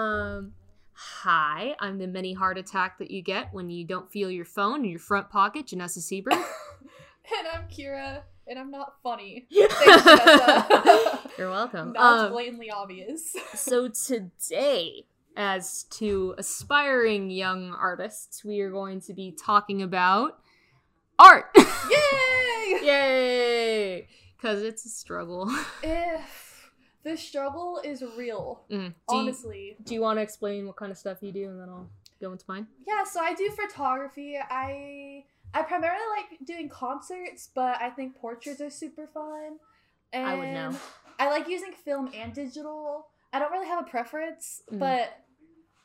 Um, hi, I'm the mini heart attack that you get when you don't feel your phone in your front pocket, Janessa Seabird. And I'm Kira, and I'm not funny. Thanks. You're welcome. Now it's Um, blatantly obvious. so today, as to aspiring young artists, we are going to be talking about art. Yay! Yay! Because it's a struggle. If the struggle is real, Mm. Do you- honestly. Do you want to explain what kind of stuff you do, and then I'll go into mine? Yeah, so I do photography. I I primarily like doing concerts, but I think portraits are super fun. And I would know. I like using film and digital. I don't really have a preference, Mm. but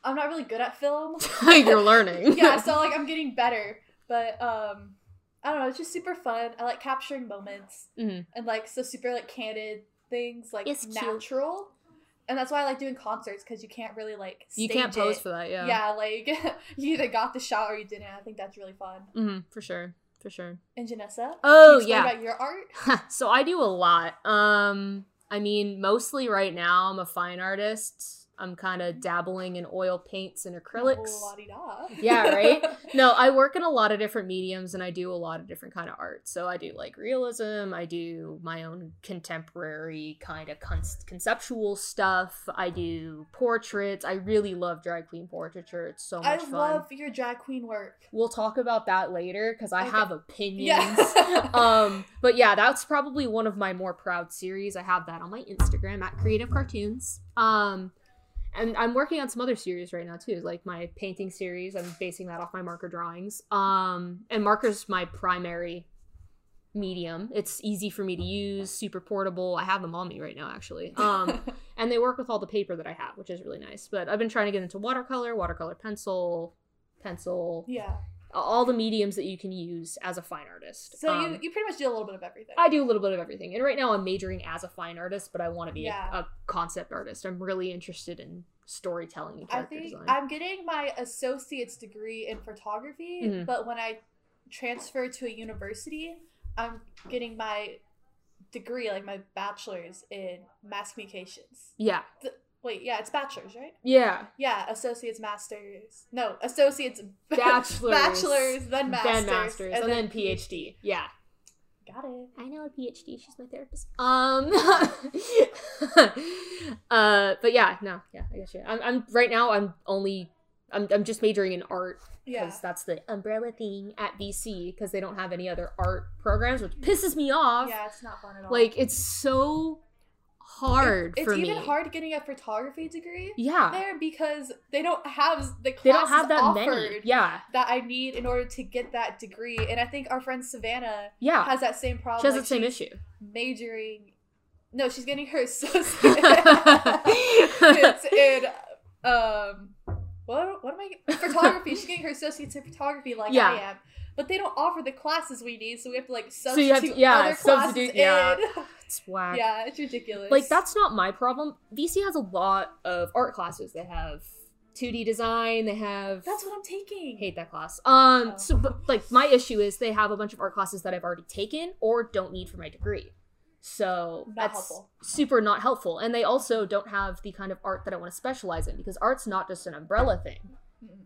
I'm not really good at film. You're learning. yeah, so like I'm getting better. But um I don't know, it's just super fun. I like capturing moments Mhm. and like so super like candid things, like It's cute. natural. And that's why I like doing concerts because you can't really like You can't pose it. for that, yeah. Yeah, like you either got the shot or you didn't. I think that's really fun. hmm for sure, for sure. And Janessa? Oh yeah. About your art? so I do a lot. Um, I mean, mostly right now I'm a fine artist. I'm kind of dabbling in oil paints and acrylics. Oh, yeah, right. No, I work in a lot of different mediums and I do a lot of different kind of art. So I do like realism. I do my own contemporary kind of con- conceptual stuff. I do portraits. I really love drag queen portraiture. It's so much I fun. love your drag queen work. We'll talk about that later because I Okay. have opinions. Yeah. um, but yeah, that's probably one of my more proud series. I have that on my Instagram at Creative Cartoons. Um, and I'm working on some other series right now too, like my painting series. I'm basing that off my marker drawings. Um, and marker's my primary medium. It's easy for me to use, super portable. I have them on me right now, actually. Um, and they work with all the paper that I have, which is really nice. But I've been trying to get into watercolor, watercolor pencil, pencil, yeah. All the mediums that you can use as a fine artist. So Um, you you pretty much do a little bit of everything. I do a little bit of everything. And right now I'm majoring as a fine artist, but I want to be Yeah. a, a concept artist. I'm really interested in storytelling and I character think design. I'm getting my associate's degree in photography, Mhm. but when I transfer to a university, I'm getting my degree, like my bachelor's in mass communications. yeah. Wait, yeah, it's bachelor's, right? Yeah. Yeah, associate's, masters. No, associate's, Bachelor's. bachelor's, then masters, then masters. And, then, PhD. Yeah. Got it. I know a PhD. She's my therapist. Um, uh, but yeah, no, yeah, I guess you. I'm, I'm right now. I'm only, I'm, I'm just majoring in art Yeah. because that's the umbrella thing at VC because they don't have any other art programs, which pisses me off. Yeah, it's not fun at all. Like it's so hard it's for even me. hard getting a photography degree Yeah, there because they don't have the classes they don't have that offered many. Yeah, that I need in order to get that degree. And I think our friend Savannah yeah. has that same problem. She has like, the same issue. Majoring. No, she's getting her associate. it's in um what what am I photography? She's getting her associates in photography like Yeah. I am. But they don't offer the classes we need, so we have to like So substitute you have to- yeah, other classes yeah. in. It's whack. yeah, it's ridiculous. Like that's not my problem. VC has a lot of art classes. They have 2D design. They have That's what I'm taking. hate that class. Um, Oh. so but like my issue is they have a bunch of art classes that I've already taken or don't need for my degree. So Not that's helpful. super not helpful. And they also don't have the kind of art that I want to specialize in because art's not just an umbrella thing.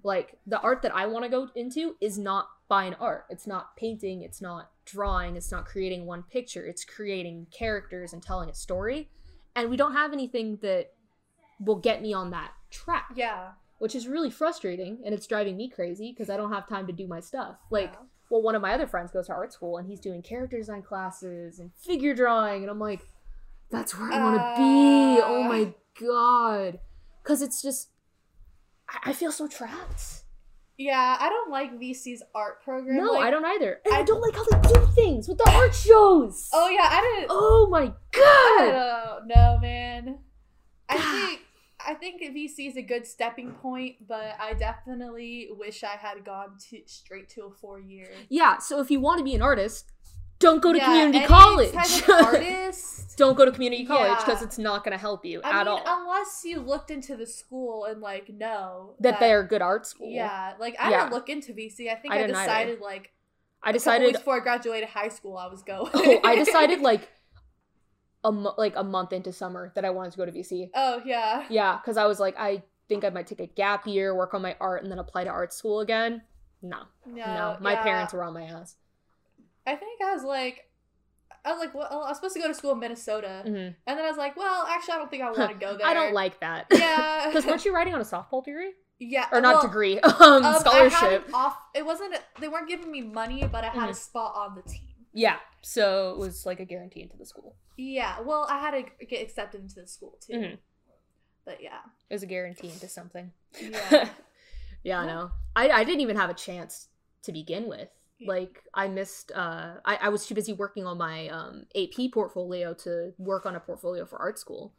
Like the art that I want to go into is not fine art. It's not painting, it's not drawing, it's not creating one picture. It's creating characters and telling a story. And we don't have anything that will get me on that track Yeah. which is really frustrating and it's driving me crazy because I don't have time to do my stuff. Like, Yeah. well, one of my other friends goes to art school and he's doing character design classes and figure drawing, and I'm like, that's where I want to be. Oh Uh. my god, because it's just, I, I feel so trapped. Yeah, I don't like VC's art program. No, like- I don't either. And I, I- don't like how they do things with the art shows. Oh yeah, I didn't. Oh my I god. don't know, man. I think I think VC is a good stepping point, but I definitely wish I had gone to straight to a four year. Yeah. So if you want to be an artist, don't go to Yeah, community college. artist. don't go to community college Yeah. because it's not going to help you I at mean, all. unless you looked into the school and like know that they're good art school. Yeah, like I Yeah. didn't look into VC. I think I I, didn't either. decided like I decided. before I graduated high school, I was going. oh, I decided like a mo- like a month into summer that I wanted to go to VC. oh yeah. Yeah, because I was like, I think I might take a gap year, work on my art, and then apply to art school again. No, No, no, my yeah. parents were on my ass. I think I was like, I was like, well, I was supposed to go to school in Minnesota, Mhm. and then I was like, well, actually, I don't think I want to go there. I don't like that. Yeah, Because weren't you writing on a softball degree yeah, or not well, degree? Um, um, scholarship. off. It wasn't. They weren't giving me money, but I had a Mhm. spot on the team. Yeah, so it was like a guarantee into the school. Yeah, well, I had to get accepted into the school too. Mhm. But yeah, It was a guarantee into something. yeah, yeah, I know. I, I didn't even have a chance to begin with. Like I missed uh I, I was too busy working on my um AP portfolio to work on a portfolio for art school.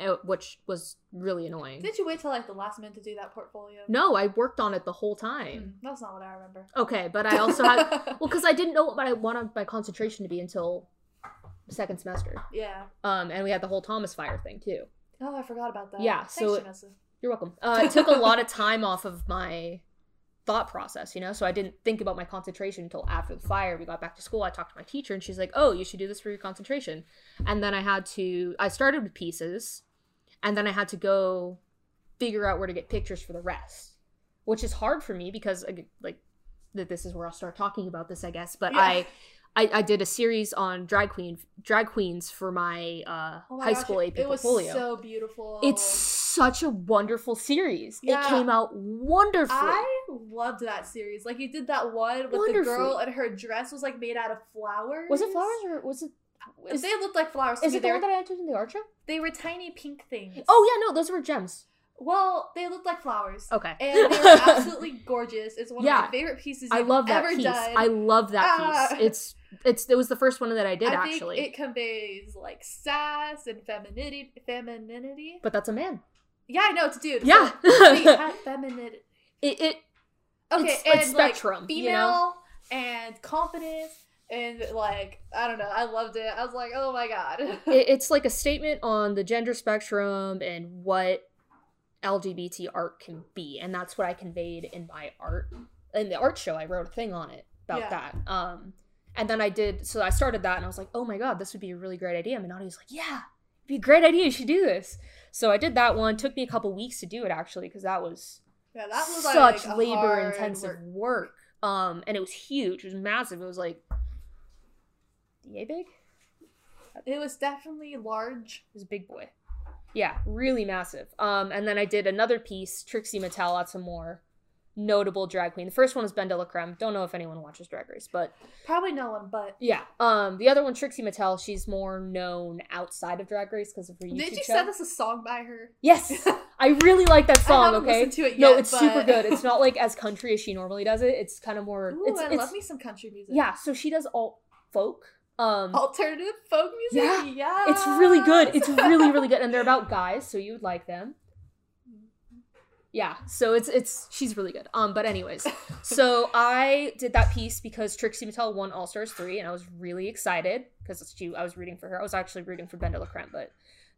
uh, Which was really annoying. didn't you wait till like the last minute to do that portfolio? No, I worked on it the whole time. Mm, that's not what I remember. Okay, but I also had well because I didn't know what I wanted my concentration to be until second semester. yeah. Um, and we had the whole Thomas Fire thing too. Oh, I forgot about that. Yeah, Thanks, so- Janessa. You're welcome. Uh, it took a lot of time off of my thought process, you know. So I didn't think about my concentration until after the fire. We got back to school. I talked to my teacher, and she's like, "Oh, you should do this for your concentration." And then I had to. I started with pieces, and then I had to go figure out where to get pictures for the rest, which is hard for me because like- that. This is where I'll start talking about this, I guess. But Yeah. I. I, I did a series on drag queen drag queens for my uh, Oh my high gosh, school AP it was portfolio. so beautiful. It's such a wonderful series. Yeah. It came out wonderfully. I loved that series. Like you did that one with the girl and her dress was like made out of flowers. was it flowers or was it? Is, they looked like flowers. is it the one that I entered in the art show? they were tiny pink things. Oh yeah, no, those were gems. Well, they looked like flowers. Okay. And they were absolutely gorgeous. It's one of my favorite pieces I love that ever piece. done. I love that Ah. piece. It's it's it was the first one that I did I actually. it conveys like sass and femininity. Femininity. but that's a man. Yeah, I know it's a dude. Yeah. Femininity. It it Okay, It's, and like, spectrum, like you female know? and confidence and like I don't know. I loved it. I was like, oh my god. it it's like a statement on the gender spectrum and what LGBT art can be, and that's what I conveyed in my art. In the art show, I wrote a thing on it about Yeah. that. Um, and then I did. So I started that, and I was like, "Oh my god, this would be a really great idea." And Nani was like, "Yeah, it'd be a great idea. You should do this." So I did that one. Took me a couple weeks to do it actually, because that was yeah, that was such like, labor intensive work. work. Um, and it was huge. It was massive. It was like, yay big. It was definitely large. It was a big boy. Yeah, really massive. Um, and then I did another piece, Trixie Mattel, lots of more notable drag queen. The first one was Ben de la Creme. Don't know if anyone watches Drag Race, but Probably no one, but yeah. Um, the other one, Trixie Mattel, she's more known outside of Drag Race because of her YouTube did you show. send us a song by her? Yes, I really like that song. okay, listened to it no, yet, it's super good. It's not like as country as she normally does it. It's kind of more. Ooh, it's, I it's love me some country music. yeah. So she does alt folk. Um, Alternative folk music. Yeah, Yeah, it's really good. It's really really good, and they're about guys, so you would like them. Yeah, so it's it's she's really good. Um, but anyways, so I did that piece because Trixie Mattel won All Stars three, and I was really excited because it's she I was rooting for her. I was actually rooting for Ben de but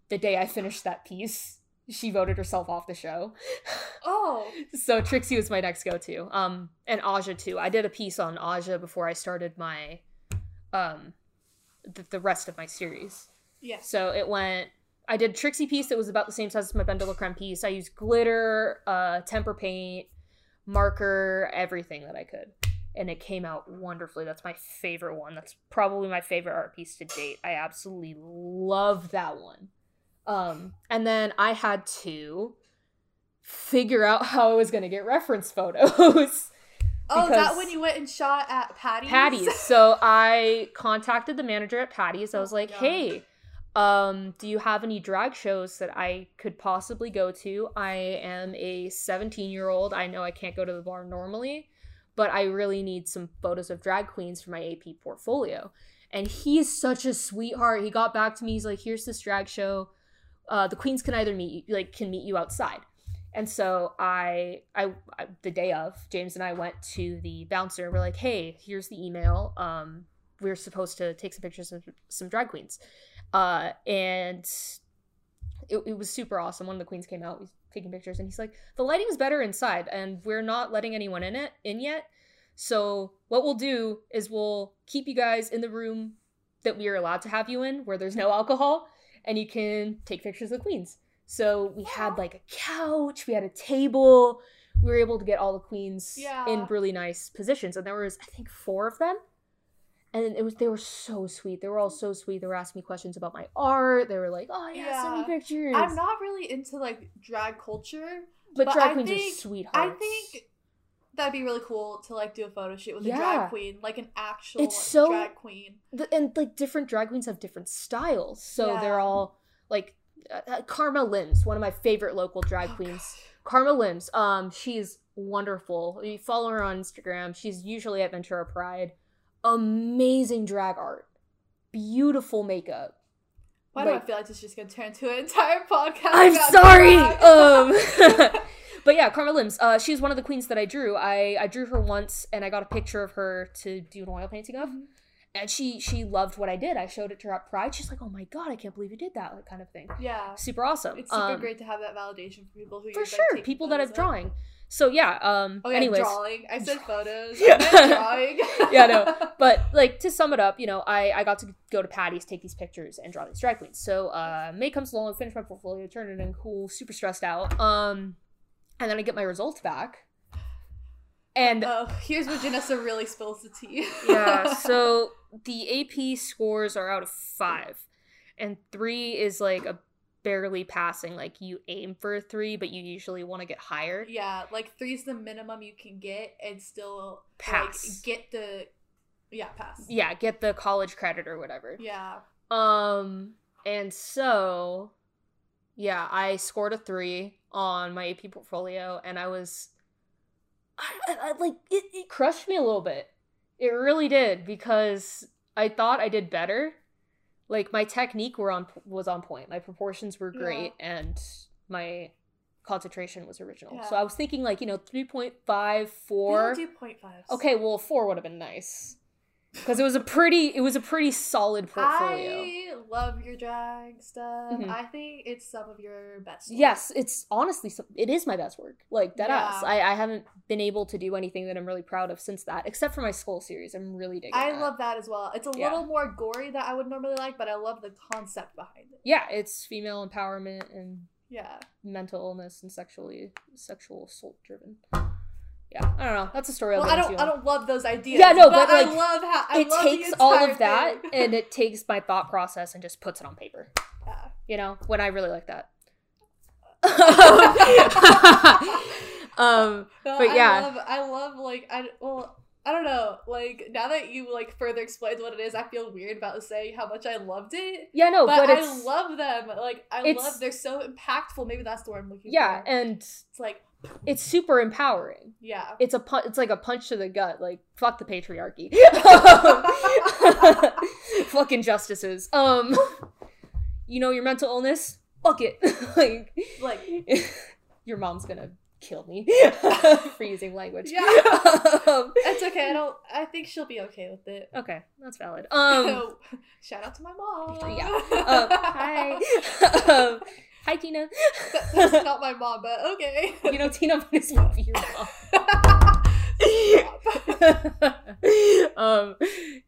the day I finished that piece, she voted herself off the show. Oh, so Trixie was my next go to. Um, and Aja too. I did a piece on Aja before I started my, um, the, the rest of my series. yes. So it went. I did a Trixie piece that was about the same size as my Ben de Creme piece. I used glitter, uh, tempera paint, marker, everything that I could, and it came out wonderfully. That's my favorite one. That's probably my favorite art piece to date. I absolutely love that one. Um, and then I had to figure out how I was going to get reference photos. Oh, that when you went and shot at Patty's? Patty's. So I contacted the manager at Patty's. I was Oh like, God. "Hey, um, do you have any drag shows that I could possibly go to? I am a 17 year old. I know I can't go to the bar normally, but I really need some photos of drag queens for my AP portfolio." And he's such a sweetheart. He got back to me. He's like, "Here's this drag show. Uh, the queens can either meet you, like can meet you outside." And so I, I, I, the day of, James and I went to the bouncer. We're like, "Hey, here's the email. Um, we're supposed to take some pictures of some drag queens." Uh, and it, it was super awesome. One of the queens came out, he's taking pictures, and he's like, "The lighting's better inside, and we're not letting anyone in it in yet. So what we'll do is we'll keep you guys in the room that we are allowed to have you in, where there's no alcohol, and you can take pictures of the queens." So we had like a couch, we had a table. We were able to get all the queens Yeah. in really nice positions, and there was I think four of them. And it was they were so sweet. They were all so sweet. They were asking me questions about my art. They were like, "Oh yeah, send me pictures." I'm not really into like drag culture. but, but drag I queens think- are sweethearts. I think that'd be really cool to like do a photo shoot with a drag queen, like an actual It's so- drag queen. and like different drag queens have different styles so Yeah. they're all like uh, uh, karma limbs one of my favorite local drag Oh, queens karma limbs um she's wonderful you follow her on instagram she's usually at ventura pride amazing drag art beautiful makeup Why do I feel like this is just gonna turn into an entire podcast? i'm sorry um but yeah karma limbs uh she's one of the queens that i drew i i drew her once and i got a picture of her to do an oil painting of Mhm. and she she loved what I did. I showed it to her at Pride. She's like, "Oh my god, I can't believe you did that!" Like kind of thing. Yeah, Super awesome. it's super Um, great to have that validation for people who for like, sure. taking People that of. drawing. So yeah. Um. Oh yeah, anyways, drawing. I said photos. Yeah. Drawing. Yeah, no. but like to sum it up, you know, I I got to go to Patty's, take these pictures, and draw these drag queens. So uh, May comes along, finish my portfolio, turn it in cool, super stressed out. Um, and then I get my results back, and Oh, here's where Janessa really spills the tea. yeah so the ap scores are out of five and three is like a barely passing like you aim for a three but you usually want to get higher yeah, like three's the minimum you can get and still Pass. Like, get the yeah pass. yeah get the college credit or whatever Yeah. um and so yeah i scored a three on my ap portfolio and i was I, I, I like it, it crushed me a little bit it really did because i thought i did better like my technique were on was on point. My proportions were great and my concentration was original. So i was thinking like you know 3.5 4 don't do point fives. okay well 4 would have been nice because it was a pretty it was a pretty solid portfolio I love your drag stuff. Mhm. I think it's some of your best. work. Yes, it's honestly some- it is my best work. Like that ass. I, I haven't been able to do anything that I'm really proud of since that, except for my skull series. I'm really digging. I that. love that as well. It's a Yeah. little more gory that I would normally like, but I love the concept behind it. Yeah, it's female empowerment and Yeah. mental illness and sexually sexual assault driven. Yeah, I don't know. That's a story. Well, I don't. I don't love those ideas. Yeah, no, but, I like, love how I it love takes all of that thing. and it takes my thought process and just puts it on paper. Yeah. You know, when I really like that. um, No, But yeah. I love, I love like I well I don't know like now that you like further explained what it is, I feel weird about saying how much I loved it. yeah, no, but, but, I love them. Like I love they're so impactful. Maybe that's the word I'm looking yeah, for. Yeah, and it's like it's super empowering. yeah. it's a pu- it's like a punch to the gut like fuck the patriarchy fuck injustices um you know your mental illness fuck it like Like your mom's gonna kill me for using language Yeah. um, it's okay. I don't. I think she'll be okay with it. okay that's valid um Shout out to my mom. Yeah. uh, hi um, hi tina. That- That's not my mom, but okay. you know tina as well be your mom. Um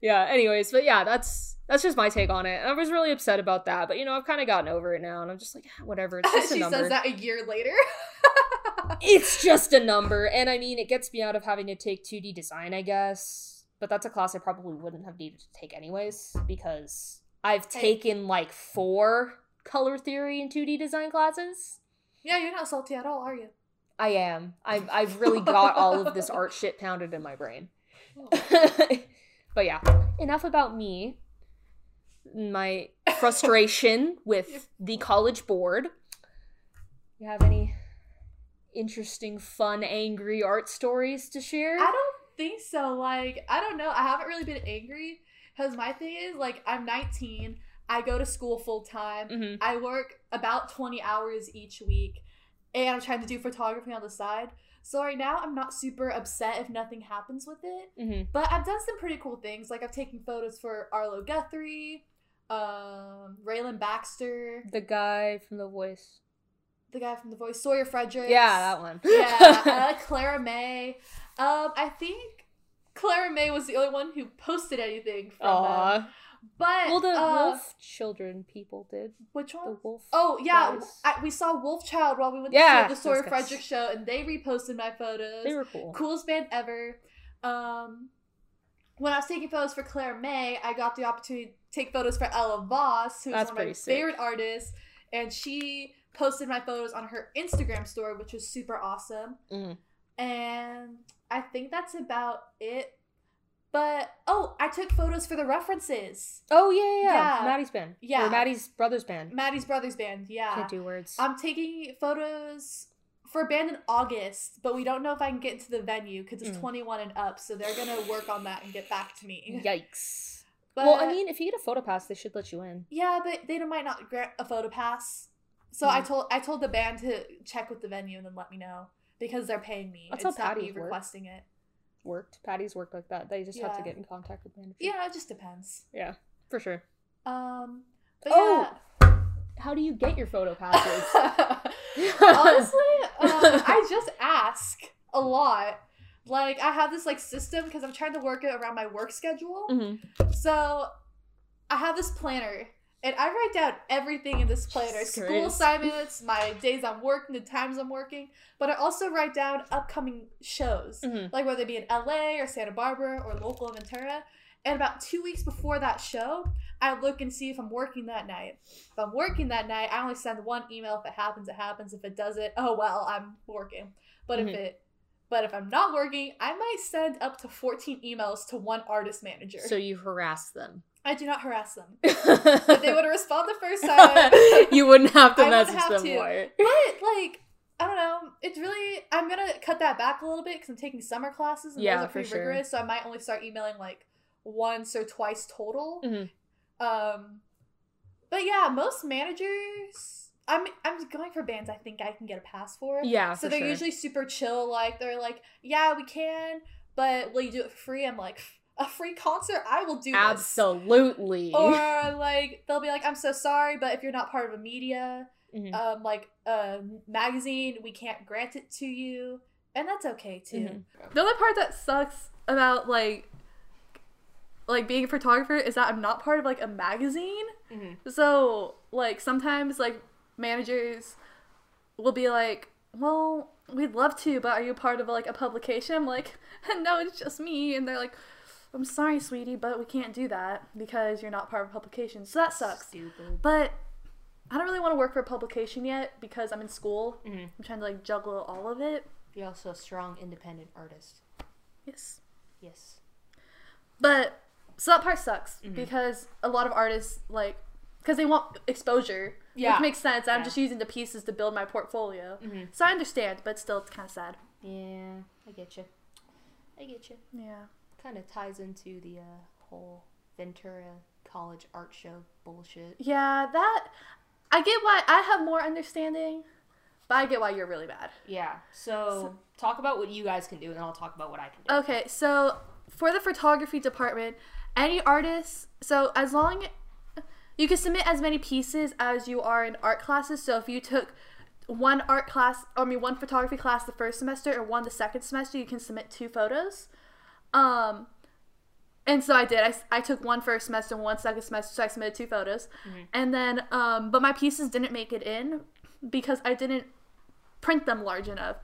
yeah anyways but yeah that's that's just my take on it. And i was really upset about that but you know i've kind of gotten over it now and i'm just like "Ah, whatever it's just a she number. says that a year later. it's just a number and i mean it gets me out of having to take 2d design i guess but that's a class i probably wouldn't have needed to take anyways because i've taken like four color theory and 2d design classes yeah, you're not salty at all, are you? i am i've, I've really got all of this art shit pounded in my brain but yeah, enough about me. My frustration with the college board. You have any interesting, fun, angry art stories to share? I don't think so. Like, I don't know. I haven't really been angry because my thing is like I'm 19. I go to school full time. Mhm. I work about 20 hours each week, and I'm trying to do photography on the side. So right now, I'm not super upset if nothing happens with it. Mhm. But I've done some pretty cool things. Like I've taken photos for Arlo Guthrie, um, Raylan Baxter, The guy from The Voice. the guy from The Voice, Sawyer Fredericks. Yeah, that one. yeah, like Clara Mae. Um, I think Clara Mae was the only one who posted anything from them. But Well, the uh, wolf children people did. which The one? wolf. Oh yeah. I, we saw Wolf Child while we went Yeah, to the Story those of guys. Frederick show, and they reposted my photos. They were cool. coolest band ever. Um, when I was taking photos for Claire May, I got the opportunity to take photos for Ella Vos, who's That's one of my sick. favorite artists, and she posted my photos on her Instagram story, which was super awesome. Mhm. And I think that's about it. But oh, I took photos for the references. Oh yeah, yeah, yeah. Maddie's band. Yeah. Or Maddie's brother's band. Maddie's brothers band, yeah. Can't do words. I'm taking photos for a band in August, but we don't know if I can get into the venue because it's Mm. 21 and up. So they're gonna work on that and get back to me. Yikes. But, well, I mean, if you get a photo pass, they should let you in. yeah, but they might not grant a photo pass. So I Mm. told I told the band to check with the venue and then let me know because they're paying me. That's it's how not me requesting it. Worked. Patty's worked like that. They just have to Yeah. get in contact with managers. Yeah, it just depends. Yeah, for sure. Um, but Oh, How do you get your photo passes? yeah. Honestly, um, I just ask a lot. Like I have this like system because I'm trying to work it around my work schedule. Mhm. So I have this planner and I write down everything in this planner. Jesus School Christ. assignments, my days I'm working, the times I'm working. But I also write down upcoming shows. Mhm. Like whether it be in LA or Santa Barbara or local Ventura. And about two weeks before that show, I look and see if I'm working that night. If I'm working that night, I only send one email. If it happens, it happens. If it doesn't, oh well, I'm working. But Mhm. if it but if I'm not working, I might send up to 14 emails to one artist manager. So you harass them. I do not harass them. if they would have responded the first time, you wouldn't have to I message have them to. more. but like I don't know. It's really I'm gonna cut that back a little bit because I'm taking summer classes and Yeah, those are pretty sure. rigorous. So I might only start emailing like once or twice total. Mhm. Um, but yeah, most managers. I'm I'm going for bands I think I can get a pass for. Yeah, So for they're sure. usually super chill. Like they're like, yeah, we can, but will you do it for free? I'm like, a free concert? I will do this. absolutely. Or like they'll be like, I'm so sorry, but if you're not part of a media, Mhm. um, like a magazine, we can't grant it to you, and that's okay too. Mhm. The only part that sucks about like like being a photographer is that I'm not part of like a magazine. Mhm. So like sometimes like managers will be like, "Well, we'd love to, but are you part of like a publication?" I'm like, "No, it's just me." And they're like, "I'm sorry, sweetie, but we can't do that because you're not part of a publication." So that sucks. Stupid. But I don't really want to work for a publication yet because I'm in school. Mhm. I'm trying to like juggle all of it. You're also a strong, independent artist. Yes. Yes. But so that part sucks Mhm. because a lot of artists like because they want exposure, Yeah. which makes sense. I'm Yeah. just using the pieces to build my portfolio, Mhm. so I understand. But still, it's kind of sad. Yeah, I get you. I get you. Yeah. Kind of ties into the uh, whole Ventura College art show bullshit. Yeah, that I get why I have more understanding, but I get why you're really bad. Yeah. So, talk about what you guys can do, and then I'll talk about what I can do. Okay, so for the photography department, any artist, so as long you can submit as many pieces as you are in art classes. So if you took one art class, I mean one photography class the first semester or one the second semester, you can submit two photos. Um and so I did. I, I took one first semester and one second semester, so I submitted two photos. And then, um, but my pieces didn't make it in because I didn't print them large enough.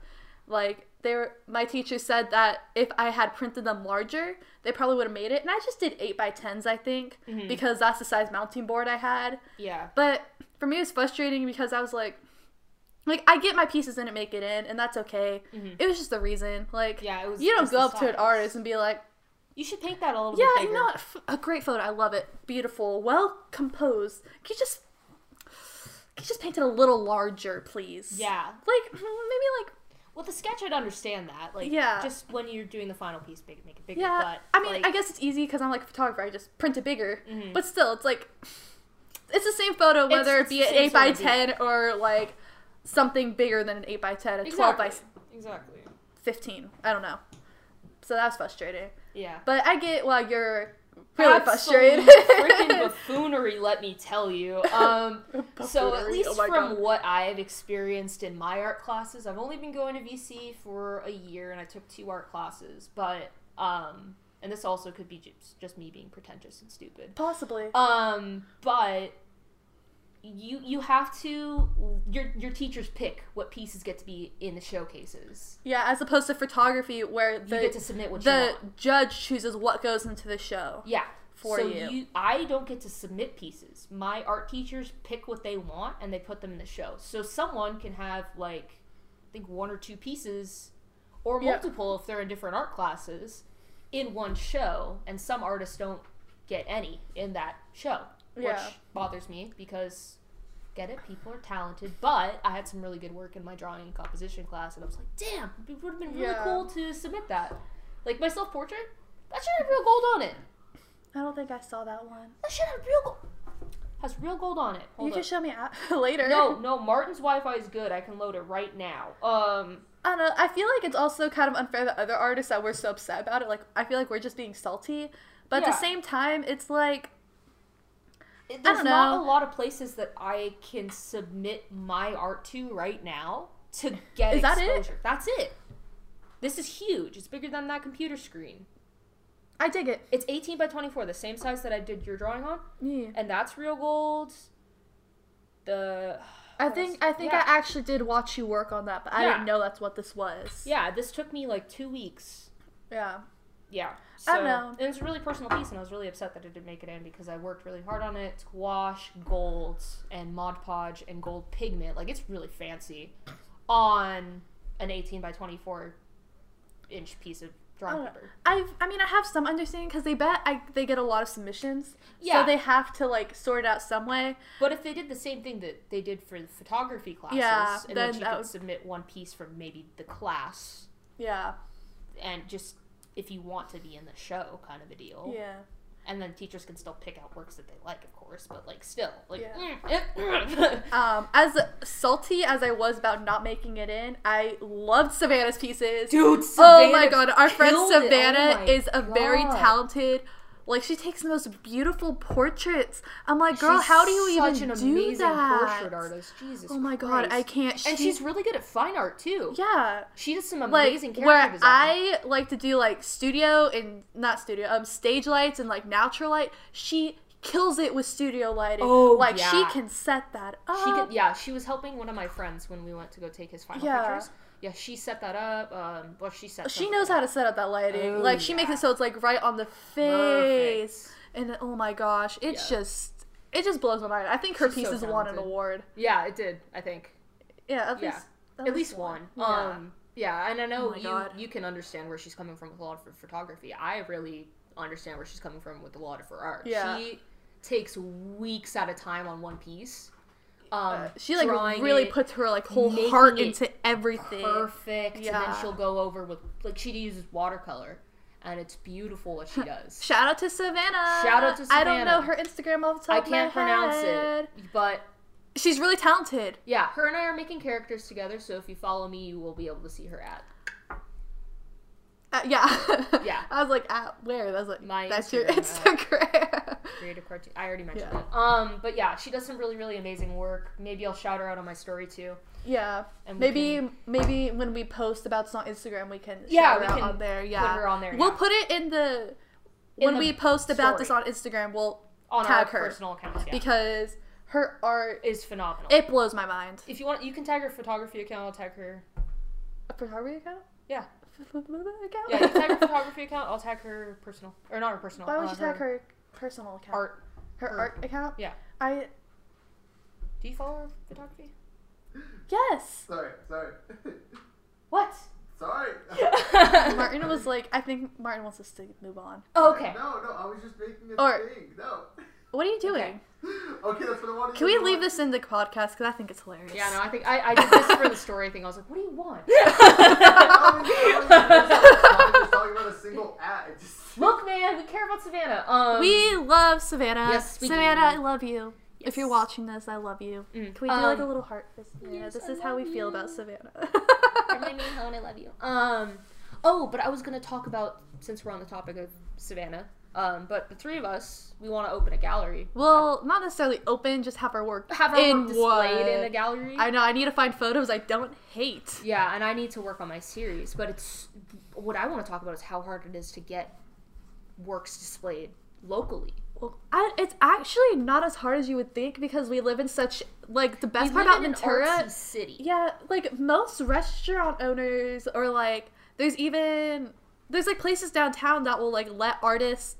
Like they were, my teacher said that if I had printed them larger, they probably would have made it. And I just did eight by tens, I think, Mhm. because that's the size mounting board I had. Yeah. But for me, it was frustrating because I was like, like I get my pieces didn't make it in, and that's okay. Mhm. It was just the reason. Like, Yeah, it was. you don't go up to an artist and be like, You should paint that a little yeah, bit you bigger. know what? A great photo. I love it. Beautiful. Well composed. Can you just, can you just paint it a little larger, please? Yeah. Like maybe like Well, the sketch, I'd understand that. Like, Yeah. Just when you're doing the final piece, big, make it bigger. yeah. But I mean, like, I guess it's easy because I'm like a photographer. I just print it bigger. Mhm. But still, it's like it's the same photo whether it's it be an eight by ten or like something bigger than an eight by ten, a twelve by Exactly. Exactly. fifteen. I don't know. So that was frustrating. Yeah. But I get why you're really frustrated. Freaking buffoonery, let me tell you. Um, so at least oh from God. what I have experienced in my art classes, I've only been going to VC for a year, and I took two art classes. But um, and this also could be just me being pretentious and stupid. Possibly. Um, but you you have to your your teachers pick what pieces get to be in the showcases. yeah, as opposed to photography where You get to submit what you the judge chooses what goes into the show. Yeah. for so you. I don't get to submit pieces. My art teachers pick what they want and they put them in the show. So someone can have like I think one or two pieces or Yeah. multiple if they're in different art classes in one show and some artists don't get any in that show. Which bothers me because get it, people are talented, but I had some really good work in my drawing and composition class and I was like, damn, it would have been really Yeah. cool to submit that. Like my self portrait, that should have real gold on it. I don't think I saw that one. That should have real gold. Has real gold on it. Hold you can up. show me later. no, no. Martin's Wi-Fi is good. I can load it right now. Um, I don't know. I feel like it's also kind of unfair that other artists that we're so upset about it. Like I feel like we're just being salty, but at the same time, it's like there's don't a lot of places that I can submit my art to right now to get Is that it? exposure. That's it. This is huge. It's bigger than that computer screen. I dig it. It's 18 by 24, the same size that I did your drawing on, Yeah. and that's real gold. The I think else? I think Yeah. I actually did watch you work on that, but I Yeah. didn't know that's what this was. yeah, this took me like two weeks. Yeah. Yeah. I So, don't know. It was a really personal piece, and I was really upset that it didn't make it in because I worked really hard on it. Gouache, gold, and Mod Podge, and gold pigment. Like, it's really fancy on an 18 by 24 inch piece of drawing oh, paper. I've I mean I have some understanding because they bet I they get a lot of submissions. Yeah. So they have to like sort it out some way. But if they did the same thing that they did for the photography classes, Yeah, in then you could would- submit one piece from maybe the class, Yeah. and just if you want to be in the show, kind of a deal. Yeah. And then teachers can still pick out works that they like, of course, but like still, like. Yeah. mm, Um, as salty as I was about not making it in, I loved Savannah's pieces. Dude, oh my god, our friend. Oh Savannah is a very talented. Like she takes the most beautiful portraits. I'm like, girl, She's how do you such even an do amazing that? portrait artist. Jesus. Oh my god, I can't. And she's really good at fine art too. yeah, She does some like amazing character where design. I like to do like studio and not studio, um, stage lights and like natural light. She kills it with studio lighting. Oh, like she can set that up. She could, yeah, she was helping one of my friends when we went to go take his final Yeah. pictures. Yeah, she set that up. Um, well, she set. She knows up. how to set up that lighting. Oh, like she makes it so it's like right on the face. And oh my gosh, it's Yeah. just it just blows my mind. I think her She's so pieces won an award. Yeah, it did. I think Yeah, at Yeah. least at, at least one. Yeah. Um, yeah, and I know Oh you God. you can understand where she's coming from with a lot of her photography. I really understand where she's coming from with a lot of her art. Yeah. She takes weeks at a time on one piece. Um, she like really it puts her like whole heart into everything. perfect, and Yeah. then she'll go over with like she uses watercolor, and it's beautiful what she does. Shout out to Savannah. Shout out to Savannah. I don't know her Instagram off the top I of my can't pronounce head. it, but She's really talented. yeah, her and I are making characters together. So if you follow me, you will be able to see her at Uh, yeah. Yeah. I was like, at where? That's like My that's your Instagram, Instagram. Creative cartoon. I already mentioned Yeah. it. Um, but yeah, she does some really really amazing work. Maybe I'll shout her out on my story too. yeah. And Maybe can maybe when we post about this on Instagram, we can Yeah, shout we her out can on there. put Yeah, her on there, We'll yeah. put it in the In when the we post about this on Instagram. We'll on tag our her personal accounts. Yeah, because her art is phenomenal. it blows my mind. if you want, you can tag her photography account. I'll tag her. A photography account? Yeah, account? yeah. You tag her photography account. I'll tag her personal or not her personal. Why would uh, you tag her personal account? art? Her her- art account? Yeah. I Do you follow her photography? yes. Sorry, sorry. What? sorry. Martin was like, I think Martin wants us to move on. Oh, okay. No, no, I was just making a Or- thing. No. What are you doing? Okay, that's what I wanted. Can we to leave know. this in the podcast? Because I think it's hilarious. Yeah, no, I think I, I did this for the story thing. I was like, what do you want? I was, I was just, I was just talking about a single ad. It just- Look, man, we care about Savannah. Um, We love Savannah. Yes, we Savannah, do. I love you. If you're watching this, I love you. Mm. Can we do like a Um, little heart for Savannah? yes, this I is how we love feel about Savannah. I mean, hon, I love you. Um, oh, but I was gonna talk about since we're on the topic of Savannah. Um, but the three of us, we want to open a gallery. well, not necessarily open, just have our work Have our in work displayed what? in a gallery. I know. I need to find photos I don't hate. yeah, and I need to work on my series. But it's what I want to talk about is how hard it is to get works displayed locally. Well, I, it's actually not as hard as you would think because we live in such like the best We part about Ventura. city. Yeah, like most restaurant owners or like there's even there's like places downtown that will like let artists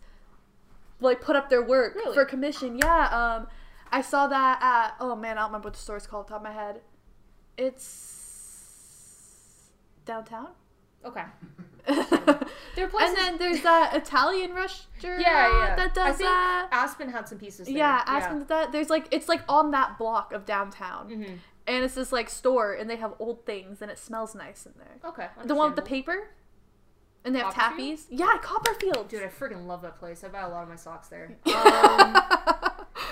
like put up their work Really? for commission. Yeah, um I saw that at oh man, I don't remember what the store is called off the top of my head. It's downtown. Okay. There are places. And then there's that Italian restaurant yeah, yeah. that I does think that. Aspen had some pieces. There. Yeah, Aspen did that. There's like it's like on that block of downtown. hmm And it's this like store and they have old things and it smells nice in there. Okay. The one with the paper? And they have Copperfield? tappies? Yeah, Copperfield. Dude, I freaking love that place. I buy a lot of my socks there. Um,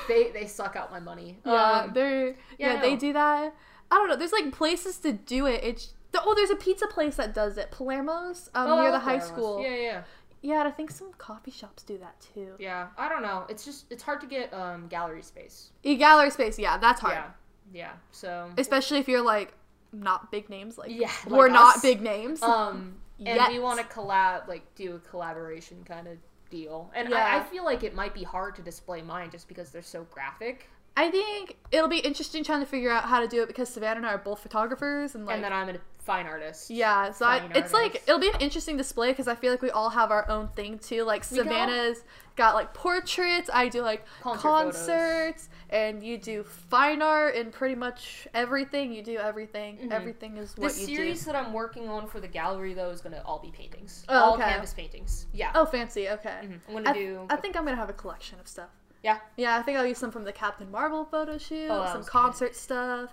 they they suck out my money. yeah, Um, they're yeah, yeah, they do that. I don't know. There's like places to do it. It's oh, there's a pizza place that does it, Palermo's, um, oh, near the high Palermo's. school. Yeah, yeah, Yeah, and I think some coffee shops do that too. yeah. I don't know. It's just it's hard to get um gallery space. Gallery space, yeah, that's hard. Yeah, yeah. So Especially if you're like not big names, like yeah, we're like not big names. Um, and we want to collab, like do a collaboration kind of deal. And I, I feel like it might be hard to display mine just because they're so graphic. I think it'll be interesting trying to figure out how to do it because Savannah and I are both photographers and like and then I'm a fine artist. Yeah, so I, it's like it'll be an interesting display because I feel like we all have our own thing too. Like We Savannah's got like portraits, I do like Concert concerts, and you do fine art and pretty much everything. You do everything. Mhm. Everything is The what you series do. that I'm working on for the gallery though is gonna all be paintings. Oh, all okay. canvas paintings. Yeah. Oh, fancy. Okay. Mhm. I'm gonna I, do. I think I'm gonna have a collection of stuff. Yeah. Yeah, I think I'll use some from the Captain Marvel photo shoot, Oh, some was good. concert stuff,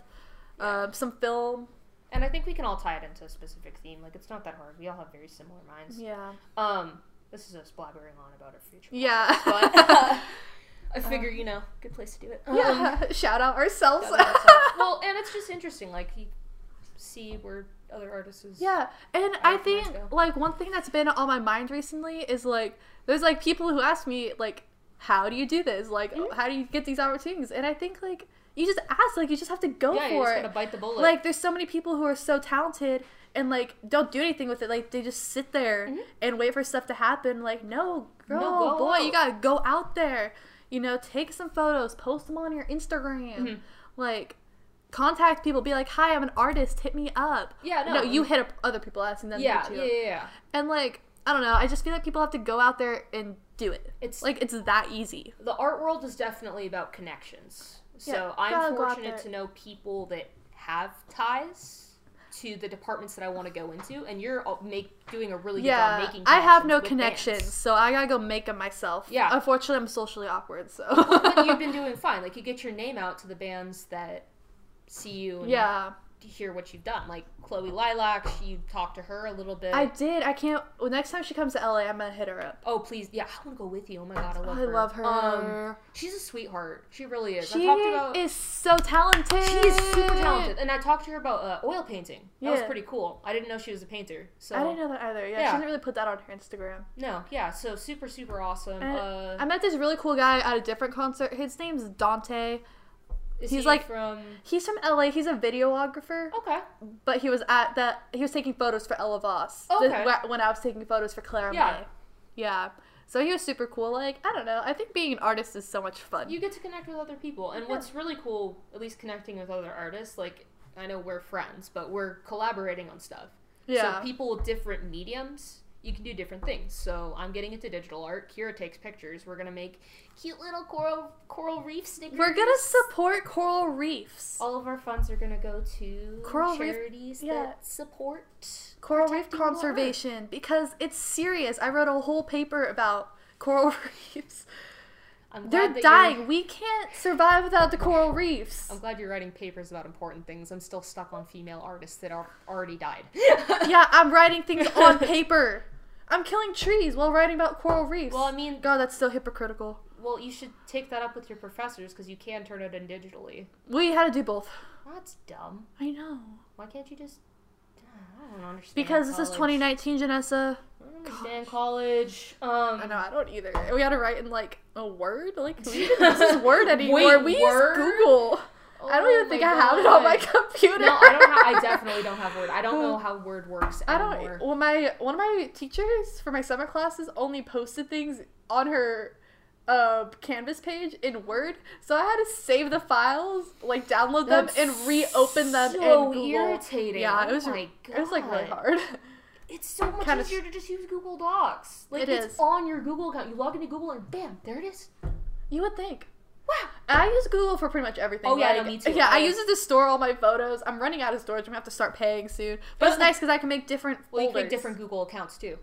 Yeah. um, some film. and I think we can all tie it into a specific theme. Like it's not that hard. We all have very similar minds. Yeah. Um, this is us blabbering on about our future. Yeah. But uh, I figure you know, good place to do it. Um, yeah. Shout out ourselves. shout out ourselves. well, and it's just interesting. Like you see where other artists. Is, Yeah, and I think like one thing that's been on my mind recently is like there's like people who ask me like how do you do this? Like Mhm. how do you get these opportunities? And I think like you just ask like you just have to go Yeah, you for just it. gotta bite the bullet. Like there's so many people who are so talented and like don't do anything with it. Like they just sit there Mhm. and wait for stuff to happen. Like no, girl, No, go boy, you gotta go out there. You know, take some photos, post them on your Instagram. Mhm. Like contact people, be like, "Hi, I'm an artist. Hit me up." yeah, no, No, you hit up other people asking them Yeah, yeah, yeah, yeah. And like, I don't know, I just feel like people have to go out there and do it. It's Like it's that easy. the art world is definitely about connections. So Yeah, I'm gotta go out fortunate to know people that have ties to the departments that I want to go into, and you're all make doing a really good job Yeah, making. I have no connections, bands. so I gotta go make them myself. Yeah. Unfortunately, I'm socially awkward, so. but you've been doing fine. Like you get your name out to the bands that see you and yeah, hear what you've done. Like Chloe Lilac, you talked to her a little bit. I did. I can't. Well, next time she comes to LA, I'm gonna hit her up. oh please, yeah, I want to go with you. Oh my god, I love I her. love her. Um, she's a sweetheart. She really is. she I talked about. is so talented. She's super talented, and I talked to her about uh, oil painting. That was pretty cool. I didn't know she was a painter. So I didn't know that either. Yeah, Yeah. she didn't really put that on her Instagram. No, yeah. So super, super awesome. Uh, I met this really cool guy at a different concert. His name's Dante. Is he's he like- from. He's from LA. He's a videographer. Okay. but he was at that he was taking photos for Ella Vos the- Okay. wh- when I was taking photos for Clara Yeah. May. Yeah. So he was super cool. Like, I don't know. I think being an artist is so much fun. You get to connect with other people, and Yeah. what's really cool, at least connecting with other artists. Like I know we're friends, but we're collaborating on stuff. yeah. So people with different mediums, you can do different things. So I'm getting into digital art. Kira takes pictures. We're gonna make cute little coral coral reef stickers. We're gonna support coral reefs. All of our funds are gonna go to Coral reef- charities yeah. that support Coral reef protecting the art. conservation because it's serious. I wrote a whole paper about coral reefs. I'm They're dying. We can't survive without the coral reefs. I'm glad you're writing papers about important things. I'm still stuck on female artists that are already died. yeah, I'm writing things on paper. I'm killing trees while writing about coral reefs. Well, I mean, God, that's still hypocritical. well, you should take that up with your professors because you can turn it in digitally. We had to do both. That's dumb. I know. Why can't you just? I don't understand. Because this is 2019, Janessa. I don't understand college. Um, I know, I don't either. We had to write in like a word? Like, we didn't this word anymore. Wait, we Word? use Google. Oh I don't even Oh think my I have it on my computer. No, I don't. Ha- I definitely don't have Word. I don't know how Word works I don't. Well, my one of my teachers for my summer classes only posted things on her uh, Canvas page in Word, so I had to save the files, like download them, and reopen them so in Google. irritating. Yeah, Oh it was. my It was like really hard. It's so much Kinda easier to just use Google Docs. Like It it's is. on your Google account. You log into Google and bam, there it is. You would think. Wow. And I use Google for pretty much everything. Oh, yeah, no, like- me too. Yeah, I use it to store all my photos. I'm running out of storage. I'm gonna have to start paying soon. But it's nice because I can make different Well, you can make different Google accounts too.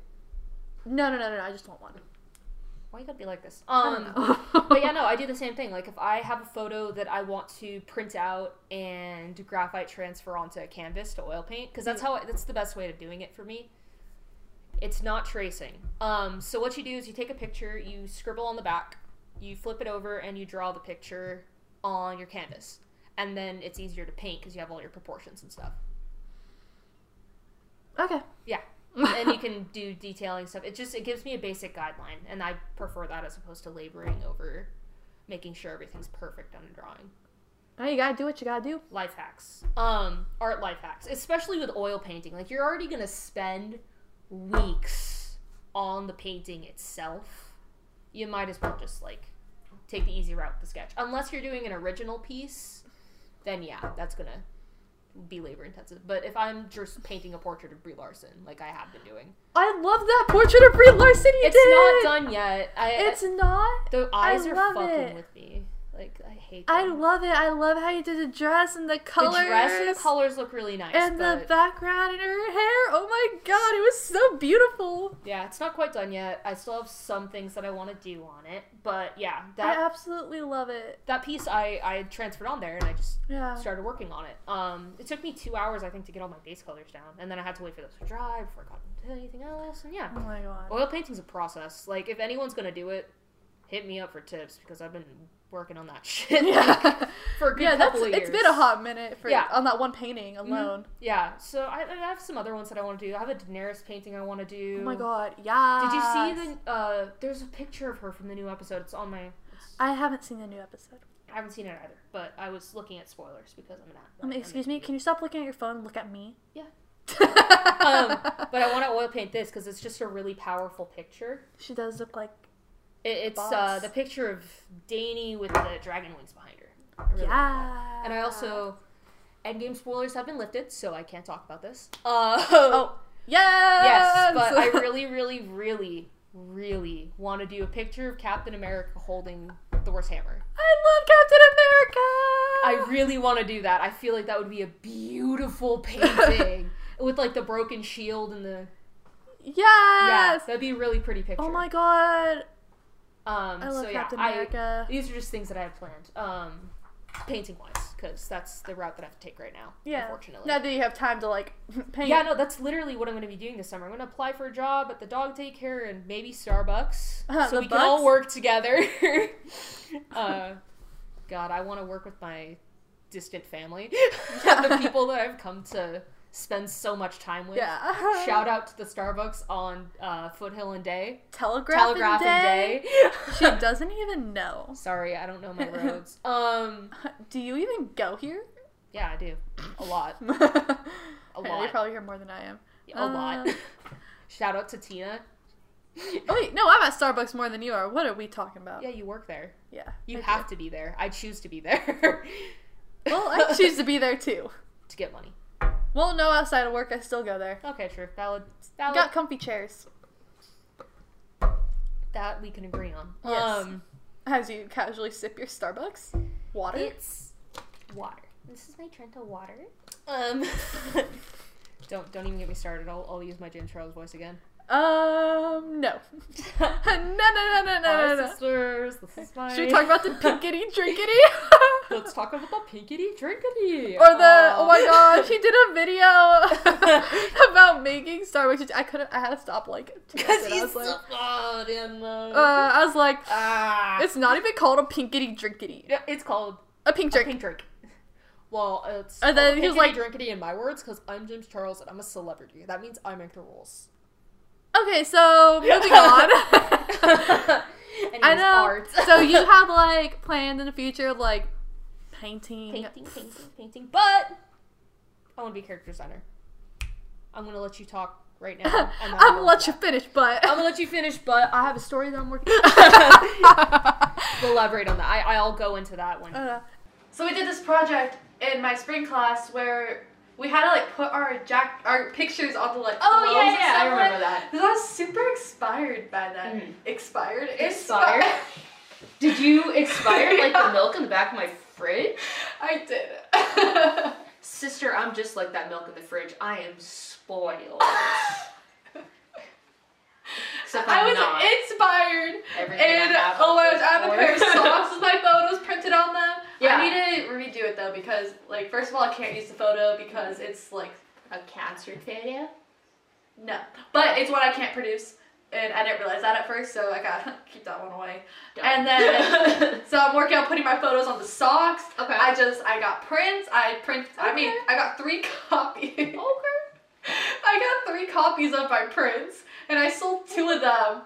No, no, no, no, no. I just want one. Why you gotta be like this? Um, but yeah, no, I do the same thing. Like if I have a photo that I want to print out and graphite transfer onto a canvas to oil paint, because that's how that's the best way of doing it for me. It's not tracing. Um, so what you do is you take a picture, you scribble on the back, you flip it over, and you draw the picture on your canvas, and then it's easier to paint because you have all your proportions and stuff. okay. Yeah. And you can do detailing stuff. It just it gives me a basic guideline, and I prefer that as opposed to laboring over making sure everything's perfect on a drawing. Oh, you gotta do what you gotta do. Life hacks, um, art life hacks, especially with oil painting. Like you're already gonna spend weeks on the painting itself. You might as well just like take the easy route with the sketch, unless you're doing an original piece. Then yeah, that's gonna be labor intensive. But if I'm just painting a portrait of Brie Larson, like I have been doing. I love that portrait of Brie Larson you It's did. not done yet. I, It's not. the eyes I are fucking it. with me. Like I hate. I love it. I love how you did the dress and the colors. the dress and the colors look really nice. and the background and her hair. Oh my god, it was so beautiful. yeah, it's not quite done yet. I still have some things that I want to do on it. But yeah, that I absolutely love it. that piece I I transferred on there and I just Yeah. started working on it. Um, it took me two hours I think to get all my base colors down, and then I had to wait for those to dry before I got into anything else. And yeah, Oh my god. oil painting's a process. Like if anyone's gonna do it, hit me up for tips because I've been working on that shit like, Yeah. for a good yeah, that's couple of it's years. been a hot minute for Yeah. on that one painting alone. Yeah, so I, I have some other ones that I want to do. I have a Daenerys painting I want to do. Oh my god, yeah. Did you see the? Uh, there's a picture of her from the new episode. It's on my. It's, I haven't seen the new episode. I haven't seen it either, but I was looking at spoilers because I'm an. Um, I'm excuse me, can you stop looking at your phone and look at me? Yeah. um, but I want to oil paint this because it's just a really powerful picture. she does look like It, it's uh, the picture of Dany with the dragon wings behind her. I really like yeah. And I also, endgame spoilers have been lifted, so I can't talk about this. Uh, oh yes, Yes, but I really, really, really, really want to do a picture of Captain America holding Thor's hammer. I love Captain America. I really want to do that. I feel like that would be a beautiful painting with like the broken shield and the Yes! yeah, yes. that'd be a really pretty picture. Oh my god, Um, I love so yeah, Captain I, America. these are just things that I have planned. Um, painting wise, because that's the route that I have to take right now. yeah. unfortunately. Now that you have time to like paint. Yeah, no, that's literally what I'm going to be doing this summer. I'm going to apply for a job at the dog daycare and maybe Starbucks, Uh, so we can all work together. uh, God, I want to work with my distant family, the people that I've come to spend so much time with. Yeah. Shout out to the Starbucks on uh, Foothill and Day, Telegraph, Telegraph and Day. and Day. she doesn't even know. Sorry, I don't know my roads. Um, Do you even go here? yeah, I do a lot, a lot, probably hear more than I am. a lot. Uh, Shout out to Tina. Oh wait, no, I'm at Starbucks more than you are. What are we talking about? Yeah, you work there. Yeah, You I do. have to be there. I choose to be there Well, I choose to be there too. to get money. Well, no, outside of work, I still go there. Okay, true. Valid. Valid. Got comfy chairs that we can agree on. Yes. Um, as you casually sip your Starbucks water. it's water. This is my Trenta water. Um, don't don't even get me started. I'll, I'll use my James Charles voice again. Um, no, no, no, no, no, no, no, no. sisters. This is my. Should we talk about the pinkety drinkety? Let's talk about the pinkety drinkety. Or the oh my gosh, he did a video about making Starbucks. which I couldn't. I had to stop like. Because it. I he's was like, in uh, I was like, ah. it's not even called a pinkety drinkety. Yeah, it's called A pink a drink. pink drink. Well, it's And then he was like- drinkety in my words because I'm James Charles and I'm a celebrity. That means I make the rules. Okay, so moving on. I know. Art. so you have like plans in the future, like painting. painting, painting, painting. But I want to be a character designer. I'm gonna let you talk right now. I'm I'll gonna let go you back. finish, but I'm gonna let you finish, but I have a story that I'm working. we'll elaborate on that. I I'll go into that one. Uh, so we did this project in my spring class where we had to like put our jack our pictures on the like Oh yeah, yeah, I remember that. Because I was super expired by that. Mhm. Expired? Expired? Did you expire like the milk in the back of my fridge? I did. Sister, I'm just like that milk in the fridge. I am spoiled. Except I I'm was not. inspired. Everything And I have oh my was gosh, I have a pair of socks with my photos printed on them. Yeah. I need to redo it though because like first of all I can't use the photo because it's like A cancer photo? no. But it's what I can't produce. And I didn't realize that at first, so I gotta keep that one away. And then so I'm working on putting my photos on the socks. okay. I just I got prints. I print. I mean I got three copies. okay. I got three copies of my prints, and I sold two of them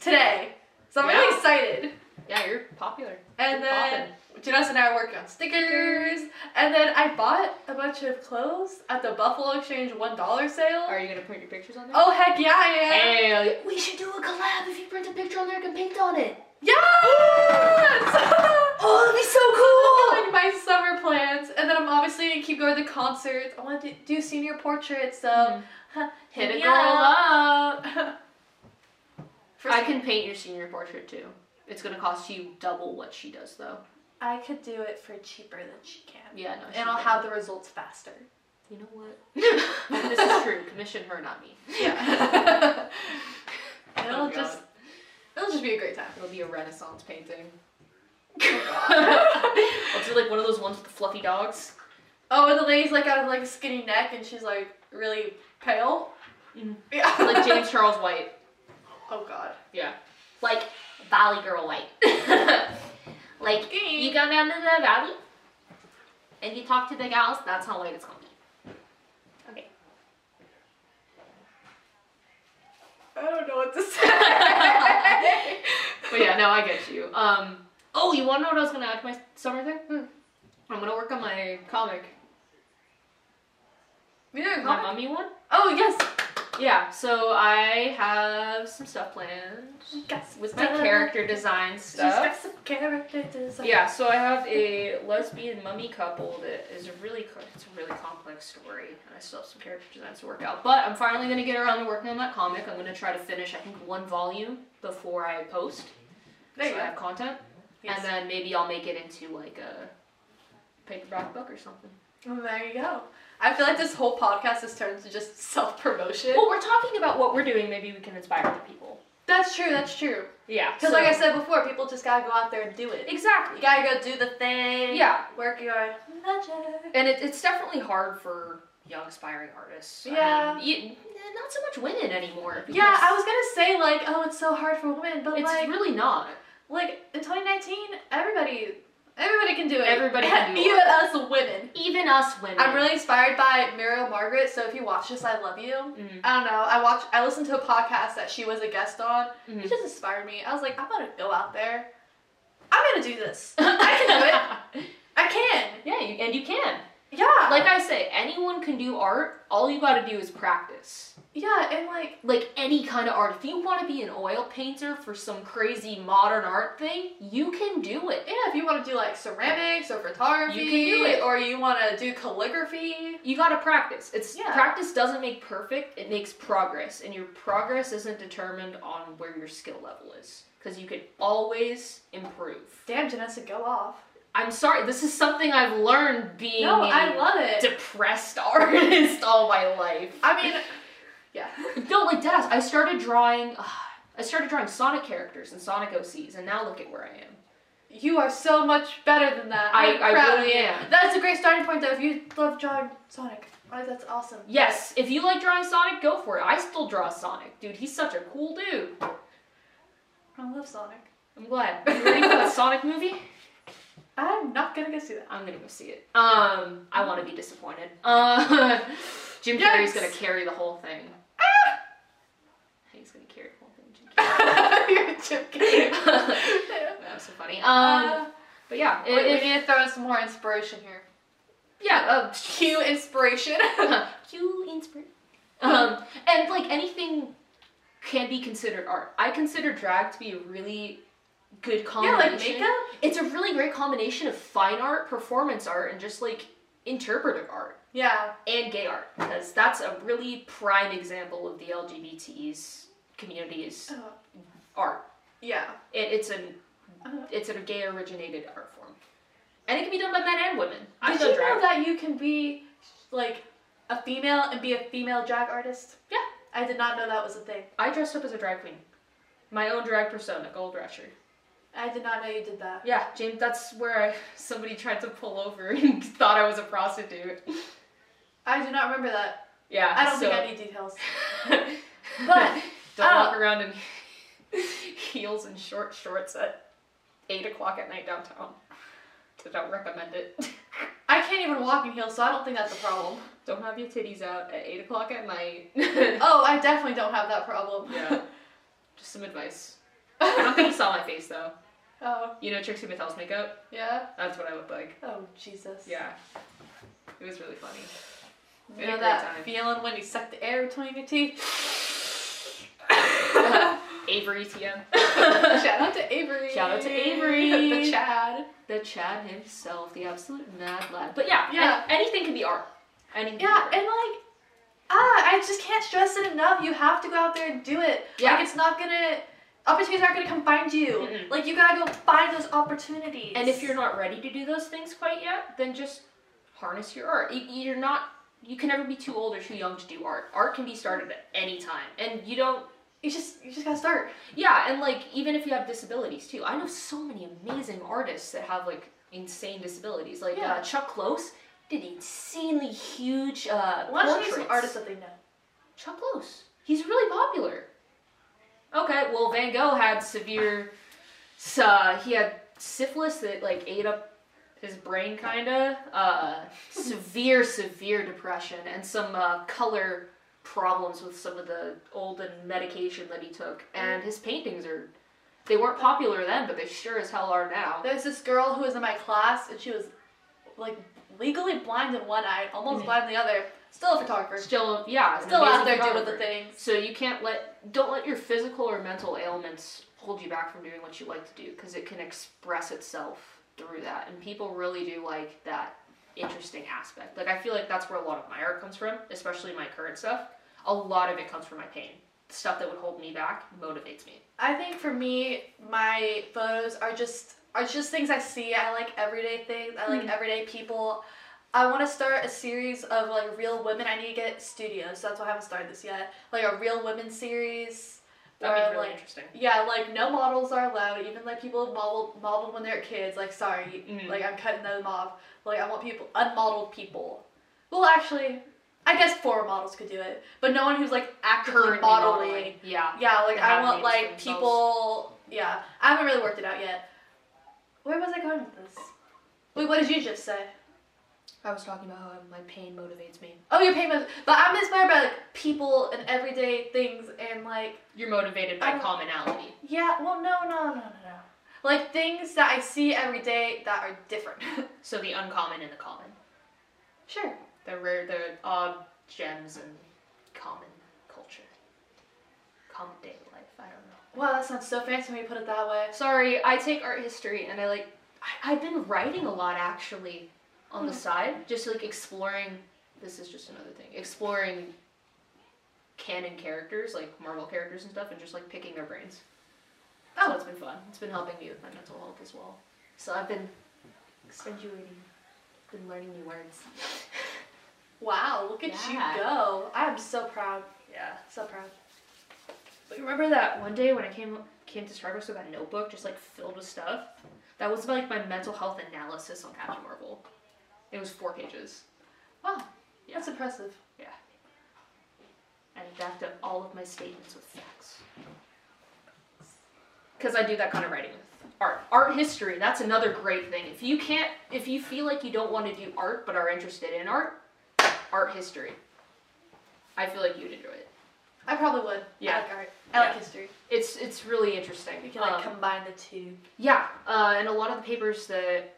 today. So I'm Yeah. really excited. Yeah, you're popular. And You're then Janessa and I are working on stickers. And then I bought a bunch of clothes at the Buffalo Exchange one dollar sale. Are you gonna print your pictures on there? Oh heck yeah, I am. Hell, we should do a collab if you print a picture on there, and can paint on it. Yes! Oh, that'd be so cool! like my summer plans, and then I'm obviously gonna keep going to concerts. I want to do senior portraits, so Mhm. huh, Hit a me girl up. For I can paint your senior portrait too. It's gonna cost you double what she does though. I could do it for cheaper than she can, Yeah, no. and I'll can. have the results faster. You know what? this is true. Commission her, not me. Yeah. it'll Oh, God. just it'll just be a great time. It'll be a Renaissance painting. Oh, I'll do like one of those ones with the fluffy dogs. Oh, and the lady's like out of like a skinny neck, and she's like really pale. Mhm. Yeah. Like James Charles White. Oh God. Yeah. Like Valley Girl White. like you go down to the valley and you talk to the gals, that's how white it's gonna be. Okay. I don't know what to say. But yeah, no, I get you. Um oh you wanna know what I was gonna add to my summer thing? Hmm. I'm gonna work on my comic. You doing My mummy one? Oh yes. Yeah, so I have some stuff planned Yes. with my character design stuff. got some character design. Yeah, so I have a lesbian mummy couple that is a really it's a really complex story, and I still have some character designs to work out. But I'm finally gonna get around to working on that comic. I'm gonna try to finish I think one volume before I post, There you so I have content, Yes. and then maybe I'll make it into like a paperback book or something. Well, there you go. I feel like this whole podcast has turned to just self promotion. Well, we're talking about what we're doing. Maybe we can inspire other people. That's true. That's true. Yeah, Because, like I said before, people just gotta go out there and do it. exactly. You gotta go do the thing. Yeah, Work your magic. and it, it's definitely hard for young aspiring artists. I Yeah. mean, you, not so much women anymore. Yeah, I was gonna say like, oh, it's so hard for women, but It's like, really not. Like in 2019, everybody, everybody can do it. Everybody can do Even it. us women. Even us women. I'm really inspired by Muriel Margaret. So if you watch this, I love you. Mhm. I don't know. I watched I listened to a podcast that she was a guest on. Mhm. It just inspired me. I was like, I'm gonna go out there. I'm gonna do this. I can do it. I can. yeah, you, and you can. Yeah. Like I say, anyone can do art. All you got to do is practice. yeah, and like Like any kind of art. If you want to be an oil painter for some crazy modern art thing, you can do it. yeah, if you want to do like ceramics or photography, You can do it. or you want to do calligraphy. You got to practice. It's Yeah. practice doesn't make perfect. It makes progress, and your progress isn't determined on where your skill level is because you can always improve. Damn, Janessa, go off. I'm sorry. This is something I've learned being No, a I love it. depressed artist all my life. I mean, yeah. No, like deadass. I started drawing. Uh, I started drawing Sonic characters and Sonic OCs, and now look at where I am. You are so much better than that. I- I'm I really am. That's a great starting point, though. If you love drawing Sonic, oh, that's awesome. Yes, if you like drawing Sonic, go for it. I still draw Sonic, dude. He's such a cool dude. I love Sonic. I'm glad. You ready for the Sonic movie? I'm not gonna go see that. I'm gonna go see it. Um, I want to be disappointed. Uh, Jim Carrey's gonna carry the whole thing. He's gonna carry the whole thing. Jim Carrey. You're Jim Carrey. that was so funny. Um, Uh, But yeah, We- it, we need to throw in some more inspiration here. yeah, uh, Cue inspiration. cue inspiration. Um, and like anything can be considered art. I consider drag to be a really good combination. yeah, like makeup. It's a really great combination of fine art, performance art, and just like interpretive art Yeah. and gay art because that's a really prime example of the LGBT's community's art. Yeah. It, it's an Uh-huh. it's a gay originated art form, and it can be done by men and women. I've Did you drag. know that you can be like a female and be a female drag artist? Yeah. I did not know that was a thing. I dressed up as a drag queen, my own drag persona, Gold Rusher. I did not know you did that. Yeah, James, that's where I, somebody tried to pull over and thought I was a prostitute. I do not remember that. Yeah, I don't so- think I need details. but don't walk oh. around in heels and short shorts at eight o'clock at night downtown. I don't recommend it. I can't even walk in heels, so I don't think that's a problem. Don't have your titties out at eight o'clock at night. Oh, I definitely don't have that problem. Yeah. Just some advice. I don't think you saw my face though. Oh, You know Trixie Mattel's makeup? yeah. That's what I look like. Oh, Jesus. Yeah. It was really funny. You know that time. feeling when you suck the air between your teeth? Avery TM. Shout out to Avery. Shout out to Avery. the Chad. the Chad himself, the absolute mad lad. But yeah, Yeah. an- anything can be art. Anything. Yeah, can be and like, ah, I just can't stress it enough. You have to go out there and do it. Yeah. Like, it's not gonna, opportunities aren't gonna come find you. Mm-mm. Like, you gotta go find those opportunities. And if you're not ready to do those things quite yet, then just harness your art. You, you're not. You can never be too old or too young to do art. Art can be started at any time, and you don't. you just, you just gotta start. Yeah, and like even if you have disabilities too, I know so many amazing artists that have like insane disabilities. Like Yeah. uh, Chuck Close did insanely huge uh, Why don't you name some artists that they know? Chuck Close. He's really popular. Okay, well Van Gogh had severe, uh, he had syphilis that like ate up his brain, kinda. Uh, severe, severe depression and some uh, color problems with some of the old and medication that he took. And his paintings are, they weren't popular then, but they sure as hell are now. There's this girl who was in my class, and she was like legally blind in one eye, almost Mhm. blind in the other. Still a photographer. Still, yeah, Still out there doing the things. So you can't let don't let your physical or mental ailments hold you back from doing what you like to do because it can express itself through that, and people really do like that interesting aspect. Like I feel like that's where a lot of my art comes from, especially my current stuff. A lot of it comes from my pain. Stuff that would hold me back motivates me. I think for me, my photos are just are just things I see. I like everyday things. I like Mhm. everyday people. I want to start a series of like real women. I need to get studios, so that's why I haven't started this yet. Like a real women series. That'd be really like, interesting. Yeah, like no models are allowed. Even like people modeled modeled when they're kids. Like sorry, Mhm. like I'm cutting them off. Like I want people unmodeled people. Well, actually, I guess four models could do it, but no one who's like actively modeling. modeling. Yeah. Yeah, like I want like people. Yeah, I haven't really worked it out yet. Where was I going with this? Wait, what did you just say? I was talking about how my pain motivates me. Oh, your pain, but I'm inspired by like people and everyday things and like You're motivated by Um, commonality. yeah. Well, no, no, no, no, no. Like things that I see every day that are different. So the uncommon and the common. sure. The rare, the odd gems in common culture. Common daily life, I don't know. Wow, that sounds so fancy when you put it that way. Sorry, I take art history and I like, I, I've been writing a lot actually on the Hmm. side, just like exploring, this is just another thing, exploring canon characters, like Marvel characters and stuff, and just like picking their brains. So Oh. it's been fun. It's been helping me with my mental health as well. So I've been accentuating, been learning new words. Wow, look at Yeah. you go. I am so proud. Yeah. So proud. But remember that one day when I came came to Starbucks with that notebook just like filled with stuff? That was like my mental health analysis on Captain Marvel. It was four pages. Wow, that's impressive. Yeah. And I backed up all of my statements with facts. Because I do that kind of writing with art. Art history, that's another great thing. If you can't, if you feel like you don't want to do art but are interested in art, art history. I feel like you'd enjoy it. I probably would. Yeah. I like art. I like history. It's it's really interesting. You can like Um, combine the two. Yeah, uh, and a lot of the papers that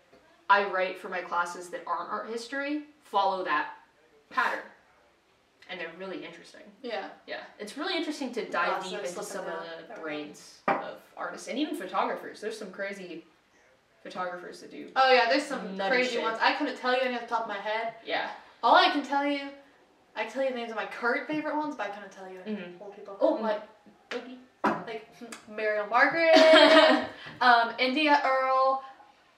I write for my classes that aren't art history follow that pattern, and they're really interesting. Yeah. Yeah, it's really interesting to dive deep into some of the go. brains of artists and even photographers. There's some crazy photographers that do. Oh yeah, there's some crazy shit. ones. I couldn't tell you any off the top of my head. Yeah. All I can tell you, I can tell you the names of my current favorite ones, but I couldn't tell you any Mhm. old people. Oh, like Okay. like Mariel Margaret, um, India Earl.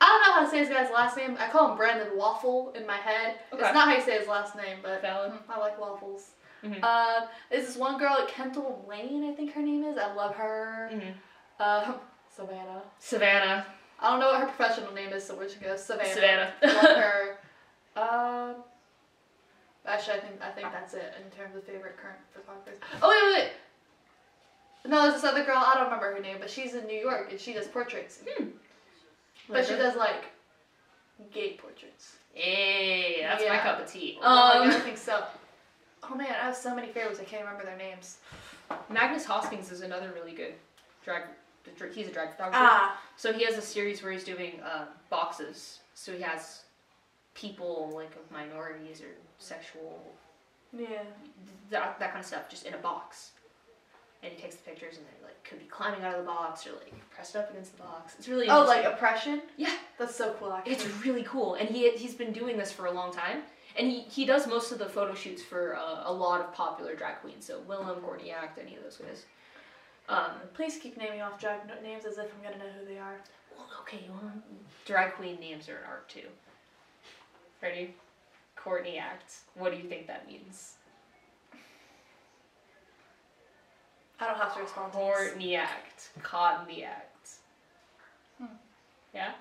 I don't know how to say this guy's last name. I call him Brandon Waffle in my head. Okay. It's not how you say his last name, but Valid. I like waffles. Mhm. Um, there's this one girl at Kendall Lane, I think her name is. I love her. Mhm. Um, Savannah. Savannah. I don't know what her professional name is, so we're just gonna go Savannah. Savannah. love her. Um, actually, I think I think that's it in terms of favorite current photographers. Oh wait, wait, wait. No, there's this other girl. I don't remember her name, but she's in New York and she does portraits. Hmm. But she does like gay portraits. Hey, that's my cup of tea. Oh my Um, God, I think so. Oh man, I have so many favorites. I can't remember their names. Magnus Hastings is another really good drag. He's a drag photographer. Ah, So he has a series where he's doing uh, boxes. So he has people like of minorities or sexual yeah. that, that kind of stuff just in a box. And he takes the pictures and they like could be climbing out of the box or like pressed up against the box. It's really Oh, like oppression. Yeah. That's so cool. Actually. It's really cool, and he he's been doing this for a long time, and he, he does most of the photo shoots for uh, a lot of popular drag queens. So Willam, Courtney Act, any of those guys. Um, Please keep naming off drag names as if I'm gonna know who they are. well, okay, well, drag queen names are an art too. Ready? Courtney Act. What do you think that means? I don't have to respond to this. Courtney Act. Caught in the act. Hmm. Yeah?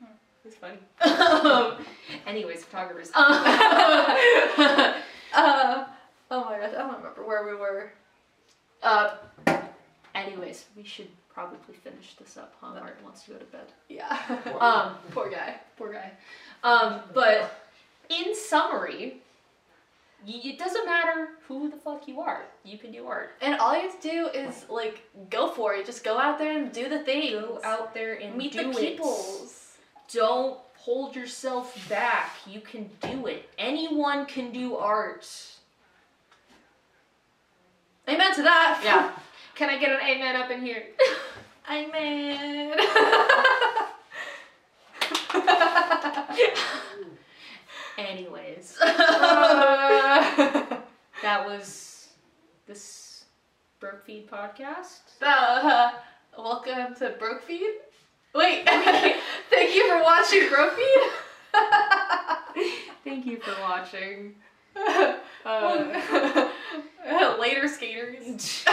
Hmm. It's funny. anyways, photographers. Um, Uh, oh my gosh, I don't remember where we were. Uh, anyways, we should probably finish this up, huh? Martin wants to go to bed. Yeah. Um, Poor guy. poor guy. Um, but in summary, y- it doesn't matter who the fuck you are. You can do art. And all you have to do is like go for it. Just go out there and do the thing. Go out there and meet the it. peoples. Don't hold yourself back. You can do it. Anyone can do art. Amen to that. Yeah. Can I get an amen up in here? Amen. Anyways, uh, that was this Broke Feed podcast. uh, welcome to Brokefeed. Wait, thank you for watching Brokefeed. Thank you for watching. Uh, Later, skaters.